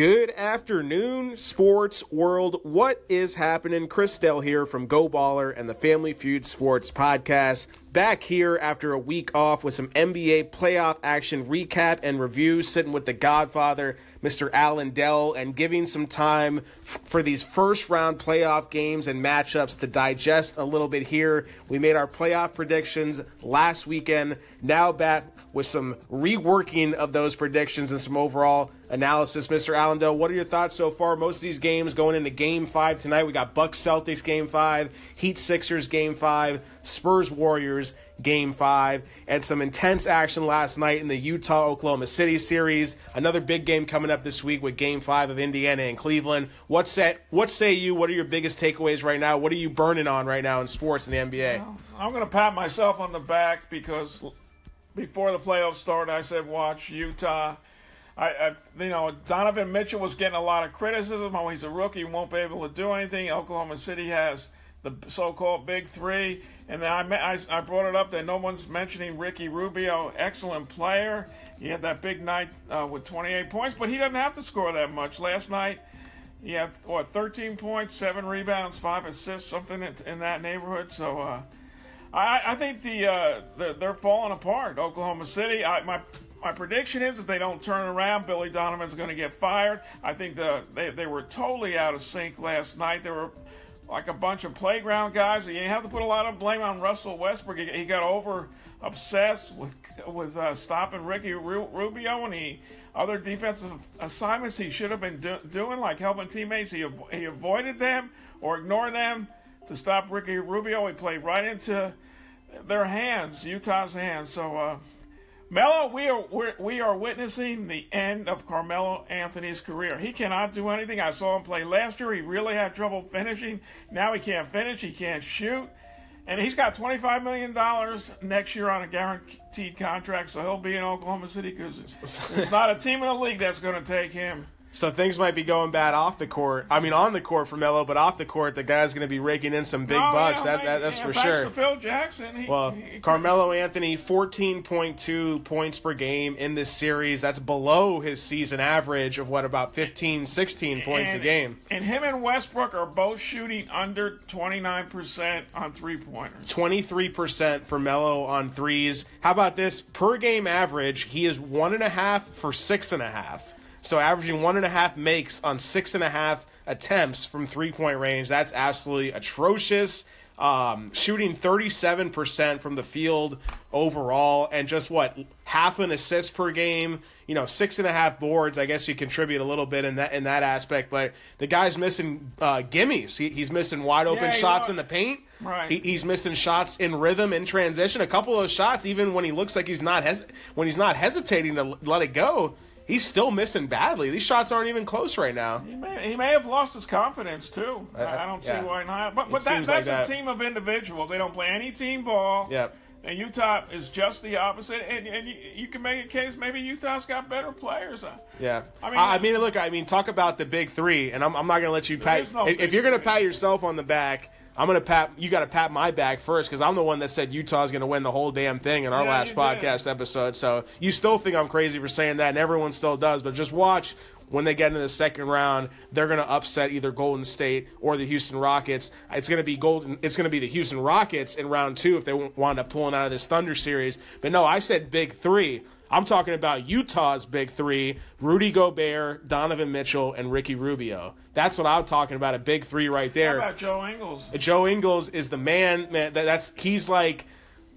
Good afternoon, sports world. What is happening? Chris Dell here from Go Baller and the Family Feud Sports Podcast. Back here after a week off with some NBA playoff action recap and review, sitting with the Godfather, Mr. Alan Dell, and giving some time f- for these first round playoff games and matchups to digest a little bit here. We made our playoff predictions last weekend. Now back with some reworking of those predictions and some overall analysis. Mr. Alan Dell, what are your thoughts so far? Most of these games going into game five tonight. We got Bucks Celtics game five, Heat Sixers game five, Spurs Warriors game five, and some intense action last night in the Utah Oklahoma City series. Another big game coming up this week with game five of Indiana and Cleveland. What say, what say you? What are your biggest takeaways right now? What are you burning on right now in sports in the NBA? Well, I'm going to pat myself on the back because before the playoffs started, I said, watch Utah. I, I, you know, Donovan Mitchell was getting a lot of criticism. Oh, he's a rookie, won't be able to do anything. Oklahoma City has the so-called big three, and then I, I, I brought it up that no one's mentioning Ricky Rubio, excellent player. He had that big night uh, with 28 points, but he doesn't have to score that much. Last night, he had what 13 points, seven rebounds, five assists, something in, in that neighborhood. So. Uh, I, I think the, uh, the, they're falling apart. Oklahoma City. I, my my prediction is if they don't turn around, Billy Donovan's going to get fired. I think the they, they were totally out of sync last night. They were like a bunch of playground guys. You have to put a lot of blame on Russell Westbrook. He, he got over obsessed with with uh, stopping Ricky Rubio and he other defensive assignments he should have been do, doing, like helping teammates. He he avoided them or ignored them to stop Ricky Rubio. He played right into their hands, Utah's hands. So, uh, Melo, we are we're, we are witnessing the end of Carmelo Anthony's career. He cannot do anything. I saw him play last year. He really had trouble finishing. Now he can't finish. He can't shoot. And he's got $25 million next year on a guaranteed contract, so he'll be in Oklahoma City because there's not a team in the league that's going to take him. So things might be going bad off the court. I mean, on the court for Melo, but off the court, the guy's going to be raking in some big oh, bucks. Yeah, that, that, that's for sure. To Phil Jackson. He, well, he, Carmelo Anthony, fourteen point two points per game in this series. That's below his season average of what about 15, 16 points and, a game. And him and Westbrook are both shooting under twenty nine percent on three pointers. Twenty three percent for Melo on threes. How about this per game average? He is one and a half for six and a half. So averaging one and a half makes on six and a half attempts from three point range. That's absolutely atrocious. Um, shooting 37% from the field overall, and just what half an assist per game. You know, six and a half boards. I guess you contribute a little bit in that in that aspect, but the guy's missing uh, gimmies. He, he's missing wide open Yeah, shots in the paint. Right. He, he's missing shots in rhythm in transition. A couple of those shots, even when he looks like he's not hes- when he's not hesitating to let it go, he's still missing badly. These shots aren't even close right now. He may, he may have lost his confidence too. I, I- I don't yeah. see why not. But, but that, seems like that's that. a team of individuals. They don't play any team ball. Yep. And Utah is just the opposite. And, and you, you can make a case maybe Utah's got better players. Uh, Yeah, I I mean- mean, I, mean, look, I mean, talk about the big three, and I'm, I'm not gonna let you pat. no if, if you're gonna pat yourself on the back, I'm gonna pat. You got to pat my back first because I'm the one that said Utah's gonna win the whole damn thing in our Yeah, last you did. podcast episode. So you still think I'm crazy for saying that, and everyone still does. But just watch when they get into the second round, they're gonna upset either Golden State or the Houston Rockets. It's gonna be Golden. It's gonna be the Houston Rockets in round two if they wind up pulling out of this Thunder series. But no, I said big three. I'm talking about Utah's big three Rudy Gobert, Donovan Mitchell, and Ricky Rubio. That's what I'm talking about, a big three right how there. about Joe Ingles? Joe Ingles is the man, man. That's he's like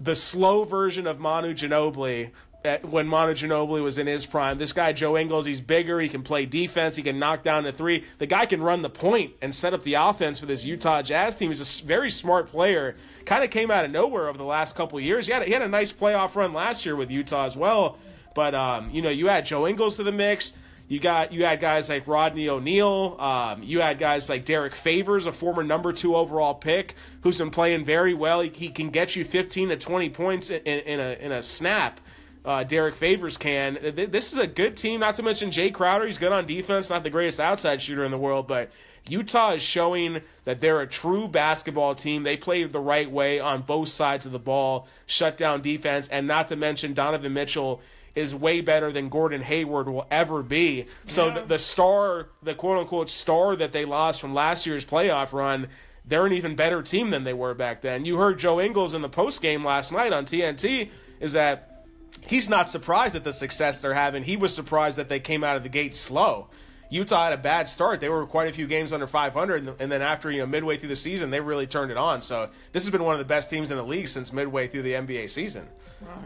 the slow version of Manu Ginobili. At, when Manu Ginobili was in his prime, this guy Joe Ingles, he's bigger. He can play defense. He can knock down the three. The guy can run the point and set up the offense for this Utah Jazz team. He's a very smart player. Kind of came out of nowhere over the last couple of years. He had, a, he had a nice playoff run last year with Utah as well. But um, you know, you add Joe Ingles to the mix. You got you had guys like Rodney O'Neal. Um, you had guys like Derrick Favors, a former number two overall pick, who's been playing very well. He, he can get you 15 to 20 points in, in a in a snap. Uh, Derrick Favors can. This is a good team. Not to mention Jae Crowder. He's good on defense. Not the greatest outside shooter in the world, but Utah is showing that they're a true basketball team. They play the right way on both sides of the ball, shut down defense, and not to mention Donovan Mitchell is way better than Gordon Hayward will ever be. So Yeah. the, the star, the quote unquote star that they lost from last year's playoff run, they're an even better team than they were back then. You heard Joe Ingles in the post game last night on TNT is that he's not surprised at the success they're having. He was surprised that they came out of the gate slow. Utah had a bad start. They were quite a few games under 500, and- then after you know midway through the season, they really turned it on. So this has been one of the best teams in the league since midway through the NBA season.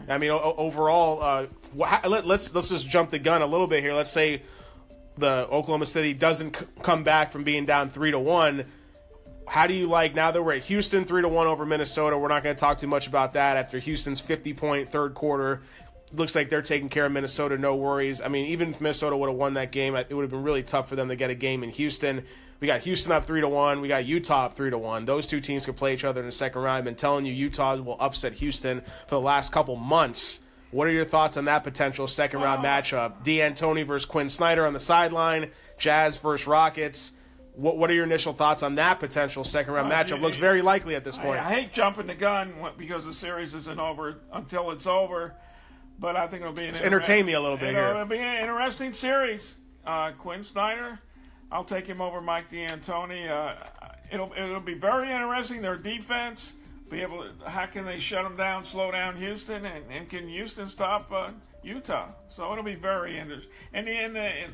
I mean, o- overall, uh, let, let's let's just jump the gun a little bit here. Let's say the Oklahoma City doesn't c- come back from being down three to one. How do you like now that we're at Houston three to one over Minnesota? We're not going to talk too much about that after Houston's fifty point third quarter. Looks like they're taking care of Minnesota, no worries. I mean, even if Minnesota would have won that game, it would have been really tough for them to get a game in Houston. We got Houston up three to one. We got Utah up three to one. Those two teams could play each other in the second round. I've been telling you, Utah will upset Houston for the last couple months. What are your thoughts on that potential second round matchup? D'Antoni versus Quin Snyder on the sideline, Jazz versus Rockets. What What are your initial thoughts on that potential second round Well, matchup? Looks very likely at this I, point. I hate jumping the gun because the series isn't over until it's over, but I think it'll be an entertain me a little bit it'll, here. It'll be an interesting series. Uh, Quin Snyder, I'll take him over Mike D'Antoni. Uh, it'll it'll be very interesting. Their defense, be able to, how can they shut them down, slow down Houston, and, and can Houston stop uh, Utah? So it'll be very interesting. And the,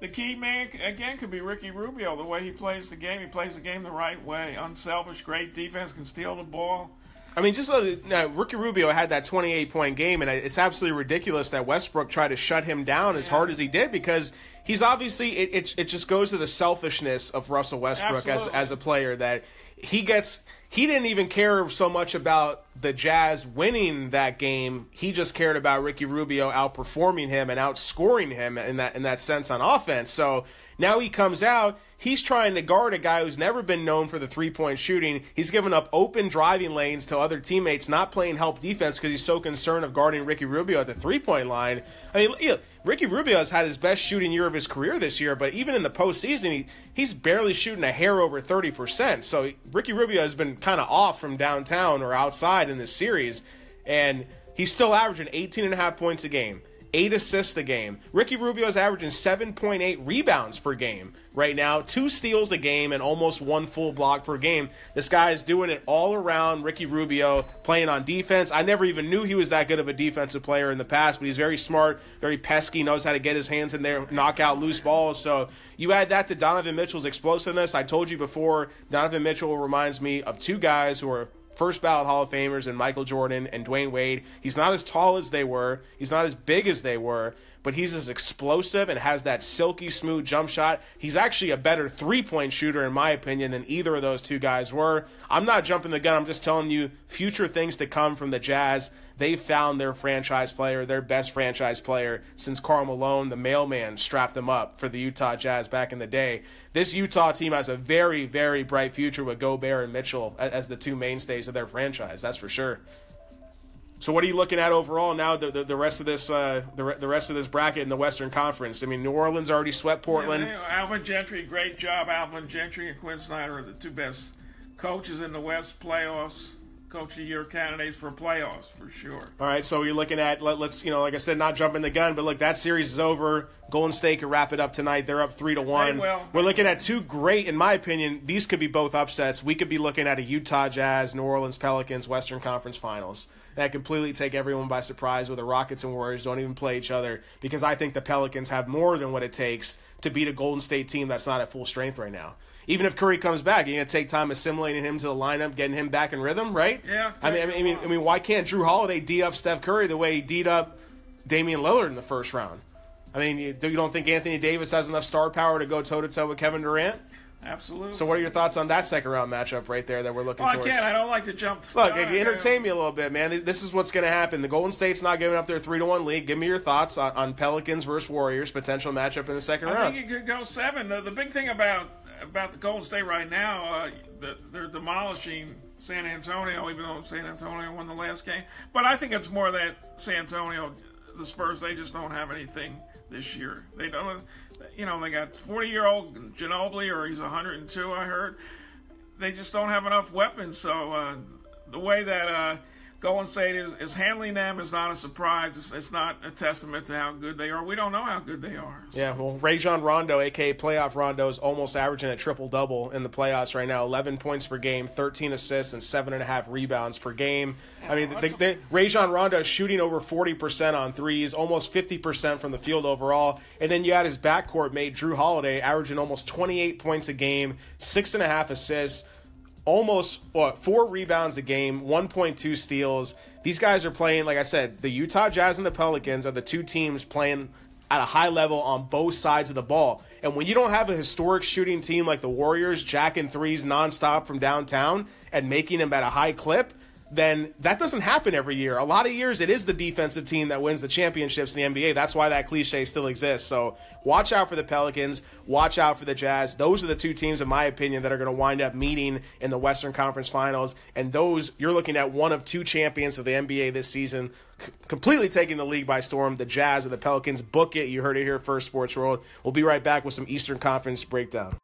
the key man again could be Ricky Rubio. The way he plays the game, he plays the game the right way. Unselfish, great defense, can steal the ball. I mean, just uh, now, Ricky Rubio had that 28 point game, and it's absolutely ridiculous that Westbrook tried to shut him down as hard as he did because he's obviously it, it, it just goes to the selfishness of Russell Westbrook as as a player that he gets he didn't even care so much about the Jazz winning that game. He just cared about Ricky Rubio outperforming him and outscoring him in that in that sense on offense. So now he comes out. He's trying to guard a guy who's never been known for the three point shooting. He's giving up open driving lanes to other teammates, not playing help defense because he's so concerned of guarding Ricky Rubio at the three point line. I mean, Ricky Rubio has had his best shooting year of his career this year, but even in the postseason, he, he's barely shooting a hair over 30%. So Ricky Rubio has been kind of off from downtown or outside in this series, and he's still averaging 18 and a half points a game eight assists a game. Ricky Rubio is averaging 7.8 rebounds per game right now, two steals a game, and almost one full block per game. This guy is doing it all around. Ricky Rubio playing on defense. I never even knew he was that good of a defensive player in the past, but he's very smart, very pesky, knows how to get his hands in there, knock out loose balls. So you add that to Donovan Mitchell's explosiveness. I told you before, Donovan Mitchell reminds me of two guys who are first ballot Hall of Famers and Michael Jordan and Dwyane Wade. He's not as tall as they were. He's not as big as they were, but he's as explosive and has that silky smooth jump shot. He's actually a better three-point shooter in my opinion than either of those two guys were. I'm not jumping the gun. I'm just telling you future things to come from the Jazz. They found their franchise player, their best franchise player since Karl Malone, the mailman, strapped them up for the Utah Jazz back in the day. This Utah team has a very, very bright future with Gobert and Mitchell as the two mainstays of their franchise. That's for sure. So, what are you looking at overall now? The, the, the rest of this uh, the, the rest of this bracket in the Western Conference. I mean, New Orleans already swept Portland. Yeah, Alvin Gentry, great job. Alvin Gentry and Quin Snyder are the two best coaches in the West playoffs. Coach of the year candidates for playoffs for sure. All right, so you're looking at let, us you know, like I said, not jumping the gun, but look, that series is over. Golden State could wrap it up tonight. They're up three to one. will. We're looking at two great, in my opinion. These could be both upsets. We could be looking at a Utah Jazz, New Orleans Pelicans Western Conference Finals. That completely take everyone by surprise. Where the Rockets and Warriors don't even play each other because I think the Pelicans have more than what it takes to beat a Golden State team that's not at full strength right now. Even if Curry comes back, you're gonna take time assimilating him to the lineup, getting him back in rhythm, right? Yeah, I mean, I mean, I mean, I mean, why can't Jrue Holiday d up Steph Curry the way he d up Damian Lillard in the first round? I mean, you, you don't think Anthony Davis has enough star power to go toe to toe with Kevin Durant? Absolutely. So, what are your thoughts on that second round matchup right there that we're looking Well, I towards? can't. I don't like to jump. Look, entertain me a little bit, man. This is what's going to happen. The Golden State's not giving up their three to one lead. Give me your thoughts on, on Pelicans versus Warriors potential matchup in the second I round. I think it could go seven. The, the big thing about about the Golden State right now, uh, the, they're demolishing San Antonio, even though San Antonio won the last game. But I think it's more that San Antonio, the Spurs, they just don't have anything this year. They don't. You know, they got 40 year old Ginobili, or he's 102. I heard. They just don't have enough weapons. So uh, the way that uh, and say is, is handling them is not a surprise. It's, it's, not a testament to how good they are. We don't know how good they are. Yeah, well, Rajon Rondo, aka Playoff Rondo, is almost averaging a triple double in the playoffs right now. Eleven points per game, thirteen assists, and seven and a half rebounds per game. I mean, the, the, Rajon Rondo is shooting over forty percent on threes, almost fifty percent from the field overall. And then you had his backcourt mate Jrue Holiday averaging almost twenty eight points a game, six and a half assists almost what four rebounds a game, 1.2 steals. These guys are playing, like I said, the Utah Jazz and the Pelicans are the two teams playing at a high level on both sides of the ball. And when you don't have a historic shooting team like the Warriors, jacking threes nonstop from downtown and making them at a high clip, then that doesn't happen every year. A lot of years it is the defensive team that wins the championships in the NBA. That's why that cliche still exists. So watch out for the Pelicans, watch out for the Jazz. Those are the two teams, in my opinion, that are going to wind up meeting in the Western Conference Finals. And those, you're looking at one of two champions of the NBA this season, c- completely taking the league by storm. The Jazz and the Pelicans. Book it. You heard it here first, Sports World. We'll be right back with some Eastern Conference breakdown.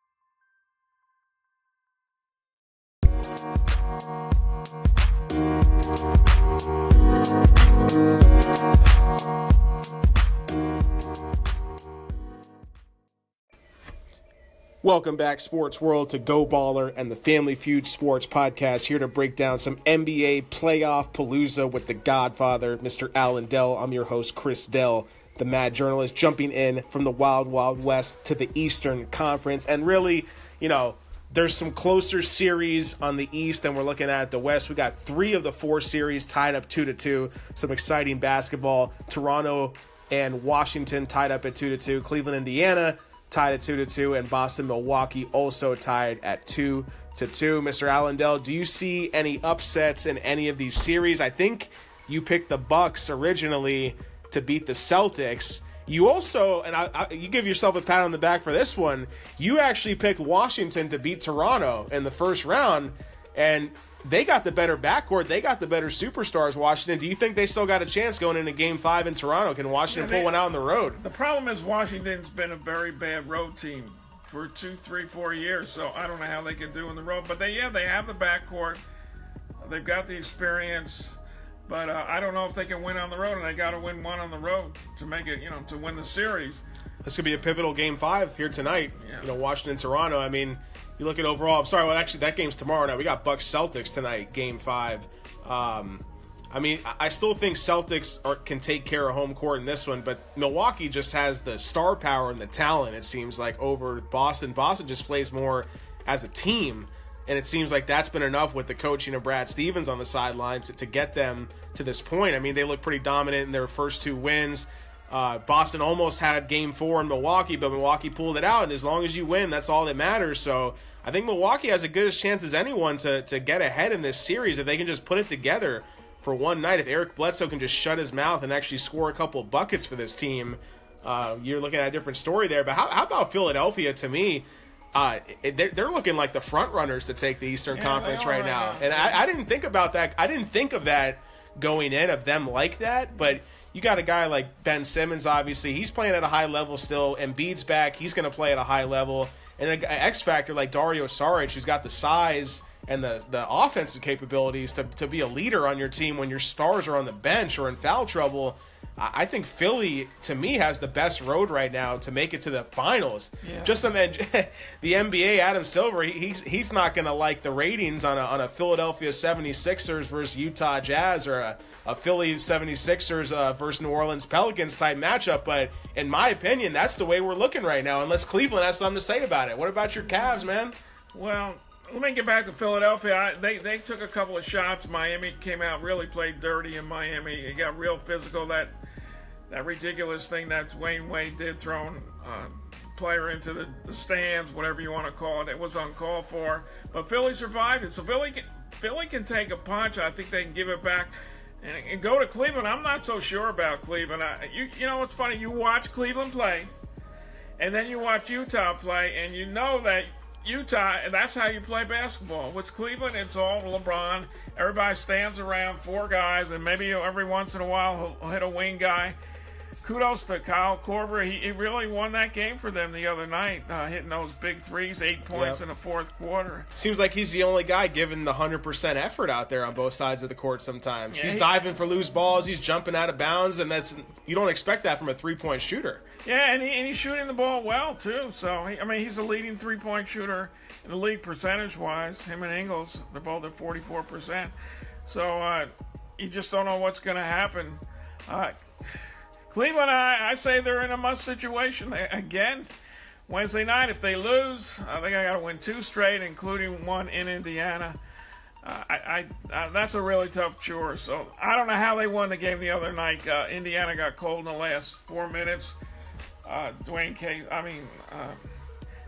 Welcome back, Sports World, to Go Baller and the Family Feud Sports Podcast. Here to break down some NBA playoff palooza with the Godfather, Mr. Alan Dell. I'm your host, Chris Dell, the mad journalist, jumping in from the Wild Wild West to the Eastern Conference. And really, you know, there's some closer series on the East than we're looking at at the West. We got three of the four series tied up two to two. Some exciting basketball. Toronto and Washington tied up at two to two. Cleveland, Indiana tied at two to two, and Boston Milwaukee also tied at two to two. Mr. Alan Dell, do you see any upsets in any of these series? I think you picked the Bucks originally to beat the Celtics. You also, and I, I, you give yourself a pat on the back for this one. You actually picked Washington to beat Toronto in the first round, and they got the better backcourt. They got the better superstars. Washington. Do you think they still got a chance going into Game Five in Toronto? Can Washington yeah, they, pull one out on the road? The problem is Washington's been a very bad road team for two, three, four years. So I don't know how they can do on the road. But they, yeah, they have the backcourt. They've got the experience. But uh, I don't know if they can win on the road, and they got to win one on the road to make it, you know, to win the series. This could be a pivotal game five here tonight. Yeah. You know, Washington, Toronto. I mean, you look at overall. I'm sorry. Well, actually, that game's tomorrow night. We got Bucks Celtics tonight, Game Five. Um, I mean, I still think Celtics are, can take care of home court in this one, but Milwaukee just has the star power and the talent. It seems like over Boston. Boston just plays more as a team, and it seems like that's been enough with the coaching of Brad Stevens on the sidelines to, to get them to this point. I mean, they look pretty dominant in their first two wins. Uh, Boston almost had game four in Milwaukee, but Milwaukee pulled it out. And as long as you win, that's all that matters. So I think Milwaukee has a good a chance as anyone to, to get ahead in this series if they can just put it together for one night. If Eric Bledsoe can just shut his mouth and actually score a couple buckets for this team, uh, you're looking at a different story there. But how, how about Philadelphia to me? Uh, they're, they're looking like the front runners to take the Eastern yeah, Conference right now. And I, I didn't think about that. I didn't think of that going in of them like that, but you got a guy like Ben Simmons, obviously. He's playing at a high level still. Embiid's back. He's going to play at a high level and an X factor like Dario Saric, who's got the size and the, the offensive capabilities to, to be a leader on your team when your stars are on the bench or in foul trouble. I think Philly, to me, has the best road right now to make it to the finals. Yeah. Just imagine the NBA, Adam Silver, he's he's not going to like the ratings on a, on a Philadelphia 76ers versus Utah Jazz or a, a Philly 76ers uh, versus New Orleans Pelicans type matchup. But in my opinion, that's the way we're looking right now, unless Cleveland has something to say about it. What about your Cavs, man? Well, let me get back to Philadelphia. I, they they took a couple of shots. Miami came out really played dirty in Miami. It got real physical. That that ridiculous thing that Wayne Wade did, throwing uh, player into the, the, stands, whatever you want to call it, it was uncalled for. But Philly survived it, so Philly can, Philly can take a punch. I think they can give it back. And, and go to Cleveland. I'm not so sure about Cleveland. I, you, you know what's funny? You watch Cleveland play, and then you watch Utah play, and you know that Utah, and that's how you play basketball. With Cleveland, it's all LeBron. Everybody stands around, four guys, and maybe every once in a while he'll hit a wing guy. Kudos to Kyle Korver. He, he, really won that game for them the other night, uh, hitting those big threes, eight points yep. in the fourth quarter. Seems like he's the only guy giving the 100% effort out there on both sides of the court sometimes. Yeah, he's he, diving for loose balls, he's jumping out of bounds, and that's you don't expect that from a three point shooter. Yeah, and, he, and he's shooting the ball well, too. So, he, I mean, he's a leading three point shooter in the league percentage wise. Him and Ingles, they're both at 44%. So, uh, you just don't know what's going to happen. Uh, Cleveland, I, I, say they're in a must situation. They, again, Wednesday night, if they lose, I think I got to win two straight, including one in Indiana. Uh, I, I uh, that's a really tough chore. So I don't know how they won the game the other night. Uh, Indiana got cold in the last four minutes. Uh, Dwayne Case, I mean, uh,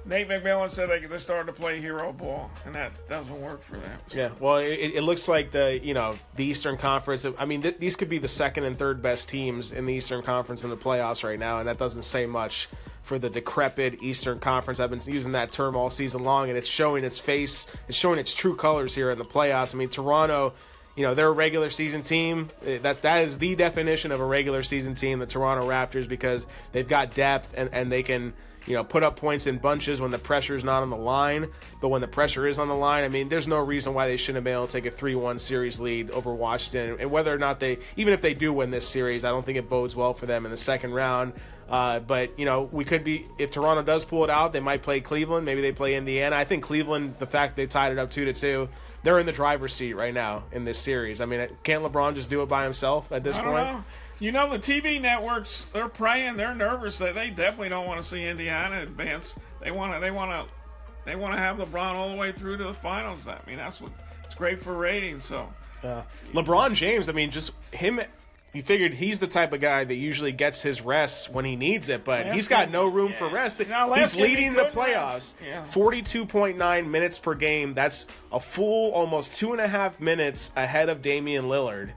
Nate McMillan said they, they started to play hero ball, and that doesn't work for them. So. Yeah, well, it, it, looks like the you know the Eastern Conference. I mean, th- these could be the second and third best teams in the Eastern Conference in the playoffs right now, and that doesn't say much for the decrepit Eastern Conference. I've been using that term all season long, and it's showing its face. It's showing its true colors here in the playoffs. I mean, Toronto. You know they're a regular season team. Eh, that's that is the definition of a regular season team, the Toronto Raptors, because they've got depth and, and they can you know, put up points in bunches when the pressure is not on the line. But when the pressure is on the line, I mean, there's no reason why they shouldn't have been able to take a 3 1 series lead over Washington. And whether or not they, even if they do win this series, I don't think it bodes well for them in the second round. Uh, but, you know, we could be, if Toronto does pull it out, they might play Cleveland. Maybe they play Indiana. I think Cleveland, the fact they tied it up 2 to 2, they're in the driver's seat right now in this series. I mean, can't LeBron just do it by himself at this point? Know. You know, the TV networks, they're praying, they're nervous. They, they definitely don't want to see Indiana advance. They want to, they want to, they want to have LeBron all the way through to the finals. I mean, that's what it's great for ratings. So, uh, LeBron James, I mean, just him. You figured he's the type of guy that usually gets his rest when he needs it, but last he's got game, no room yeah. for rest. Now, he's leading the playoffs. Yeah. Forty-two point nine minutes per game. That's a full, almost two and a half minutes ahead of Damian Lillard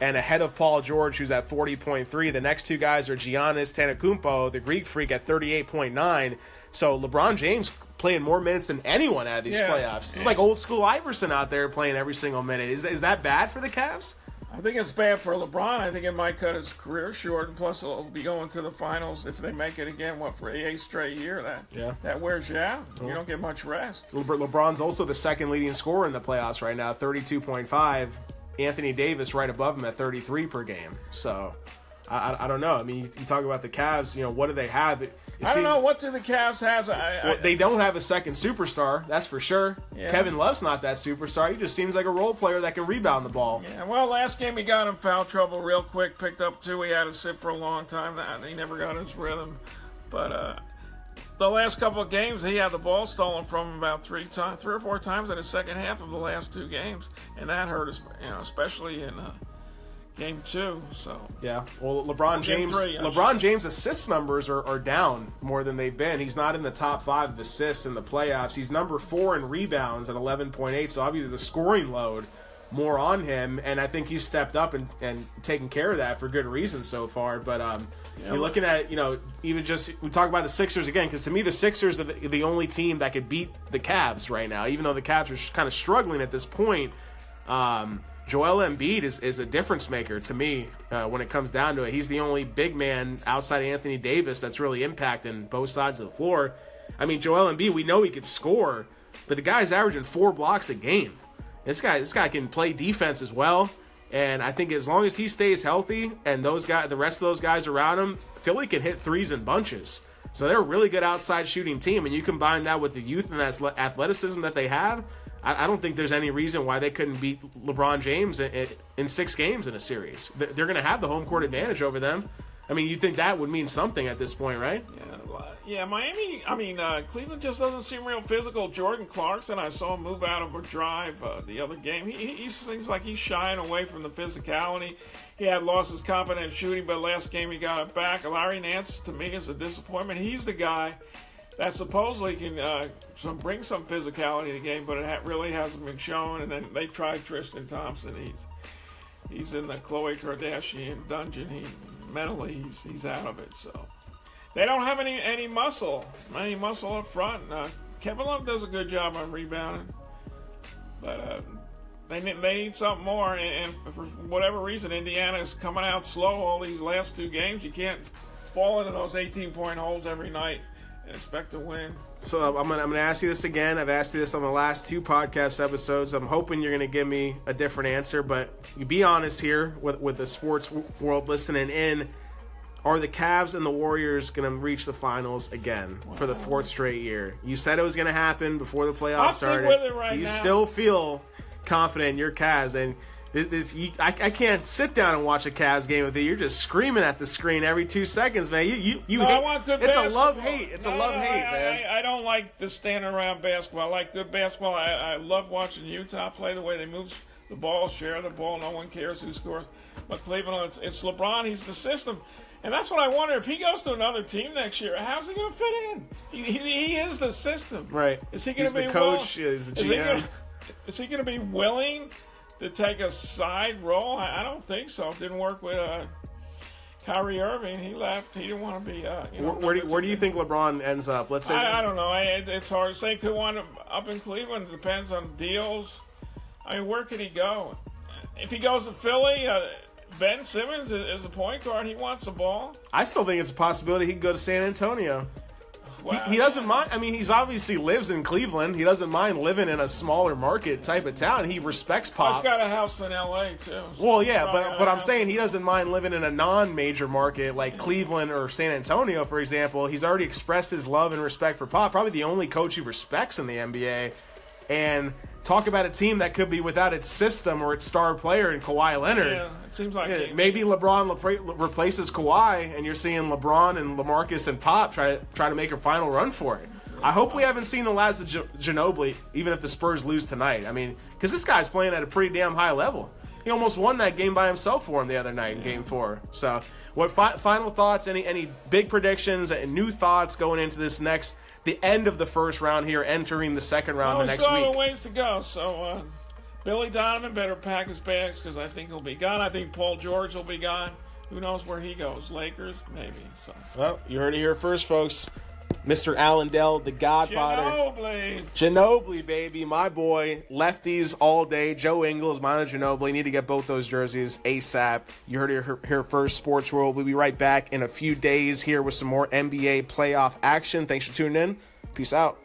and ahead of Paul George, who's at 40.3. The next two guys are Giannis Antetokounmpo, the Greek freak, at 38.9. So LeBron James playing more minutes than anyone out of these yeah. playoffs. It's like old school Iverson out there playing every single minute. Is, is that bad for the Cavs? I think it's bad for LeBron. I think it might cut his career short, and plus he'll be going to the finals if they make it again. What for a straight year? That yeah. that wears you out. You don't get much rest. Le- LeBron's also the second leading scorer in the playoffs right now, thirty-two point five. Anthony Davis right above him at 33 per game. So I, I, I don't know. I mean, you, you, talk about the Cavs. You know, what do they have? It, it I don't know. What do the Cavs have? I, well, they don't have a second superstar. That's for sure. Yeah. Kevin Love's not that superstar. He just seems like a role player that can rebound the ball. Yeah. Well, last game he got in foul trouble real quick. Picked up two. He had to sit for a long time. He never got his rhythm. But uh, the last couple of games, he had the ball stolen from him about three times, three or four times in the second half of the last two games, and that hurt us, you know, especially in uh, game two. So yeah, well, LeBron James, three, LeBron James' assist numbers are, are down more than they've been. He's not in the top five of assists in the playoffs. He's number four in rebounds at 11.8. So obviously the scoring load more on him, and I think he's stepped up and, and taken care of that for good reason so far. But um, yeah, you're looking at you know even just we talk about the Sixers again because to me the Sixers are the, the, only team that could beat the Cavs right now, even though the Cavs are kind of struggling at this point. Um, Joel Embiid is, is a difference maker to me uh, when it comes down to it. He's the only big man outside Anthony Davis that's really impacting both sides of the floor. I mean, Joel Embiid, we know he could score, but the guy's averaging four blocks a game. This guy, this guy can play defense as well. And I think as long as he stays healthy and those guys, the rest of those guys around him, Philly can hit threes in bunches. So they're a really good outside shooting team. And you combine that with the youth and athleticism that they have, I, don't think there's any reason why they couldn't beat LeBron James in, six games in a series. They're going to have the home court advantage over them. I mean, you think that would mean something at this point, right? Yeah, yeah, Miami. I mean, uh, Cleveland just doesn't seem real physical. Jordan Clarkson, I saw him move out of a drive uh, the other game. He, he, seems like he's shying away from the physicality. He had lost his confidence shooting, but last game he got it back. Larry Nance, to me, is a disappointment. He's the guy that supposedly can uh, some bring some physicality to the game, but it ha- really hasn't been shown. And then they tried Tristan Thompson. He's he's in the Khloe Kardashian dungeon. He mentally he's he's out of it. So. They don't have any any muscle, any muscle up front. Uh, Kevin Love does a good job on rebounding, but uh, they need, they need something more. And, and, for whatever reason, Indiana is coming out slow all these last two games. You can't fall into those 18 point holes every night and expect to win. So I'm gonna I'm gonna ask you this again. I've asked you this on the last two podcast episodes. I'm hoping you're gonna give me a different answer, but you be honest here with with the sports world listening in. Are the Cavs and the Warriors going to reach the finals again wow. for the fourth straight year? You said it was going to happen before the playoffs I'll started. With it right Do you now. still feel confident in your Cavs? And this, this you, I, I, can't sit down and watch a Cavs game with you. You're just screaming at the screen every two seconds, man. You you, you no, hate. I want good it's basketball. a love hate. It's no, a love no, hate, I, man. I, I, don't like the stand around basketball. I like good basketball. I, I love watching Utah play the way they move the ball, share the ball. No one cares who scores. But Cleveland, it's, it's LeBron. He's the system. And that's what I wonder. If he goes to another team next year, how's he going to fit in? He, he, he, is the system. Right. Is he going to be the coach? Will, is the GM? Is he, gonna, is he going to be willing to take a side role? I, I don't think so. It didn't work with uh, Kyrie Irving. He left. He didn't want to be. Uh, you know, where, where, do, where do you think LeBron ends up? Let's say. I, I don't know. I, it's hard to say. Could wind up, up in Cleveland. It depends on deals. I mean, where could he go? If he goes to Philly. Uh, Ben Simmons is a point guard. He wants the ball. I still think it's a possibility he could go to San Antonio. Wow. He, he, doesn't mind. I mean, he's obviously lives in Cleveland. He doesn't mind living in a smaller market type of town. He respects pop. He's got a house in L.A. too. Well, yeah, but but I'm saying he doesn't mind living in a non-major market like Cleveland or San Antonio, for example. He's already expressed his love and respect for pop. Probably the only coach he respects in the NBA, and talk about a team that could be without its system or its star player in Kawhi Leonard. Yeah, it seems like yeah, maybe LeBron le- replaces Kawhi, and you're seeing LeBron and LaMarcus and Pop try to try to make a final run for it. I hope we haven't seen the last of G- Ginobili, even if the Spurs lose tonight. I mean, because this guy's playing at a pretty damn high level. He almost won that game by himself for him the other night in Game Four. So, what fi- final thoughts? Any any big predictions and new thoughts going into this next? The end of the first round here, entering the second round well, the next still week. a ways to go. So uh, Billy Donovan better pack his bags because I think he'll be gone. I think Paul George will be gone. Who knows where he goes? Lakers, maybe. So. Well, you heard it here first, folks. Mr. Alan Dell, the Godfather. Ginobili. Ginobili, baby, my boy. Lefties all day. Joe Ingles, Manu Ginobili. Need to get both those jerseys ASAP. You heard it here first, Sports World. We'll be right back in a few days here with some more NBA playoff action. Thanks for tuning in. Peace out.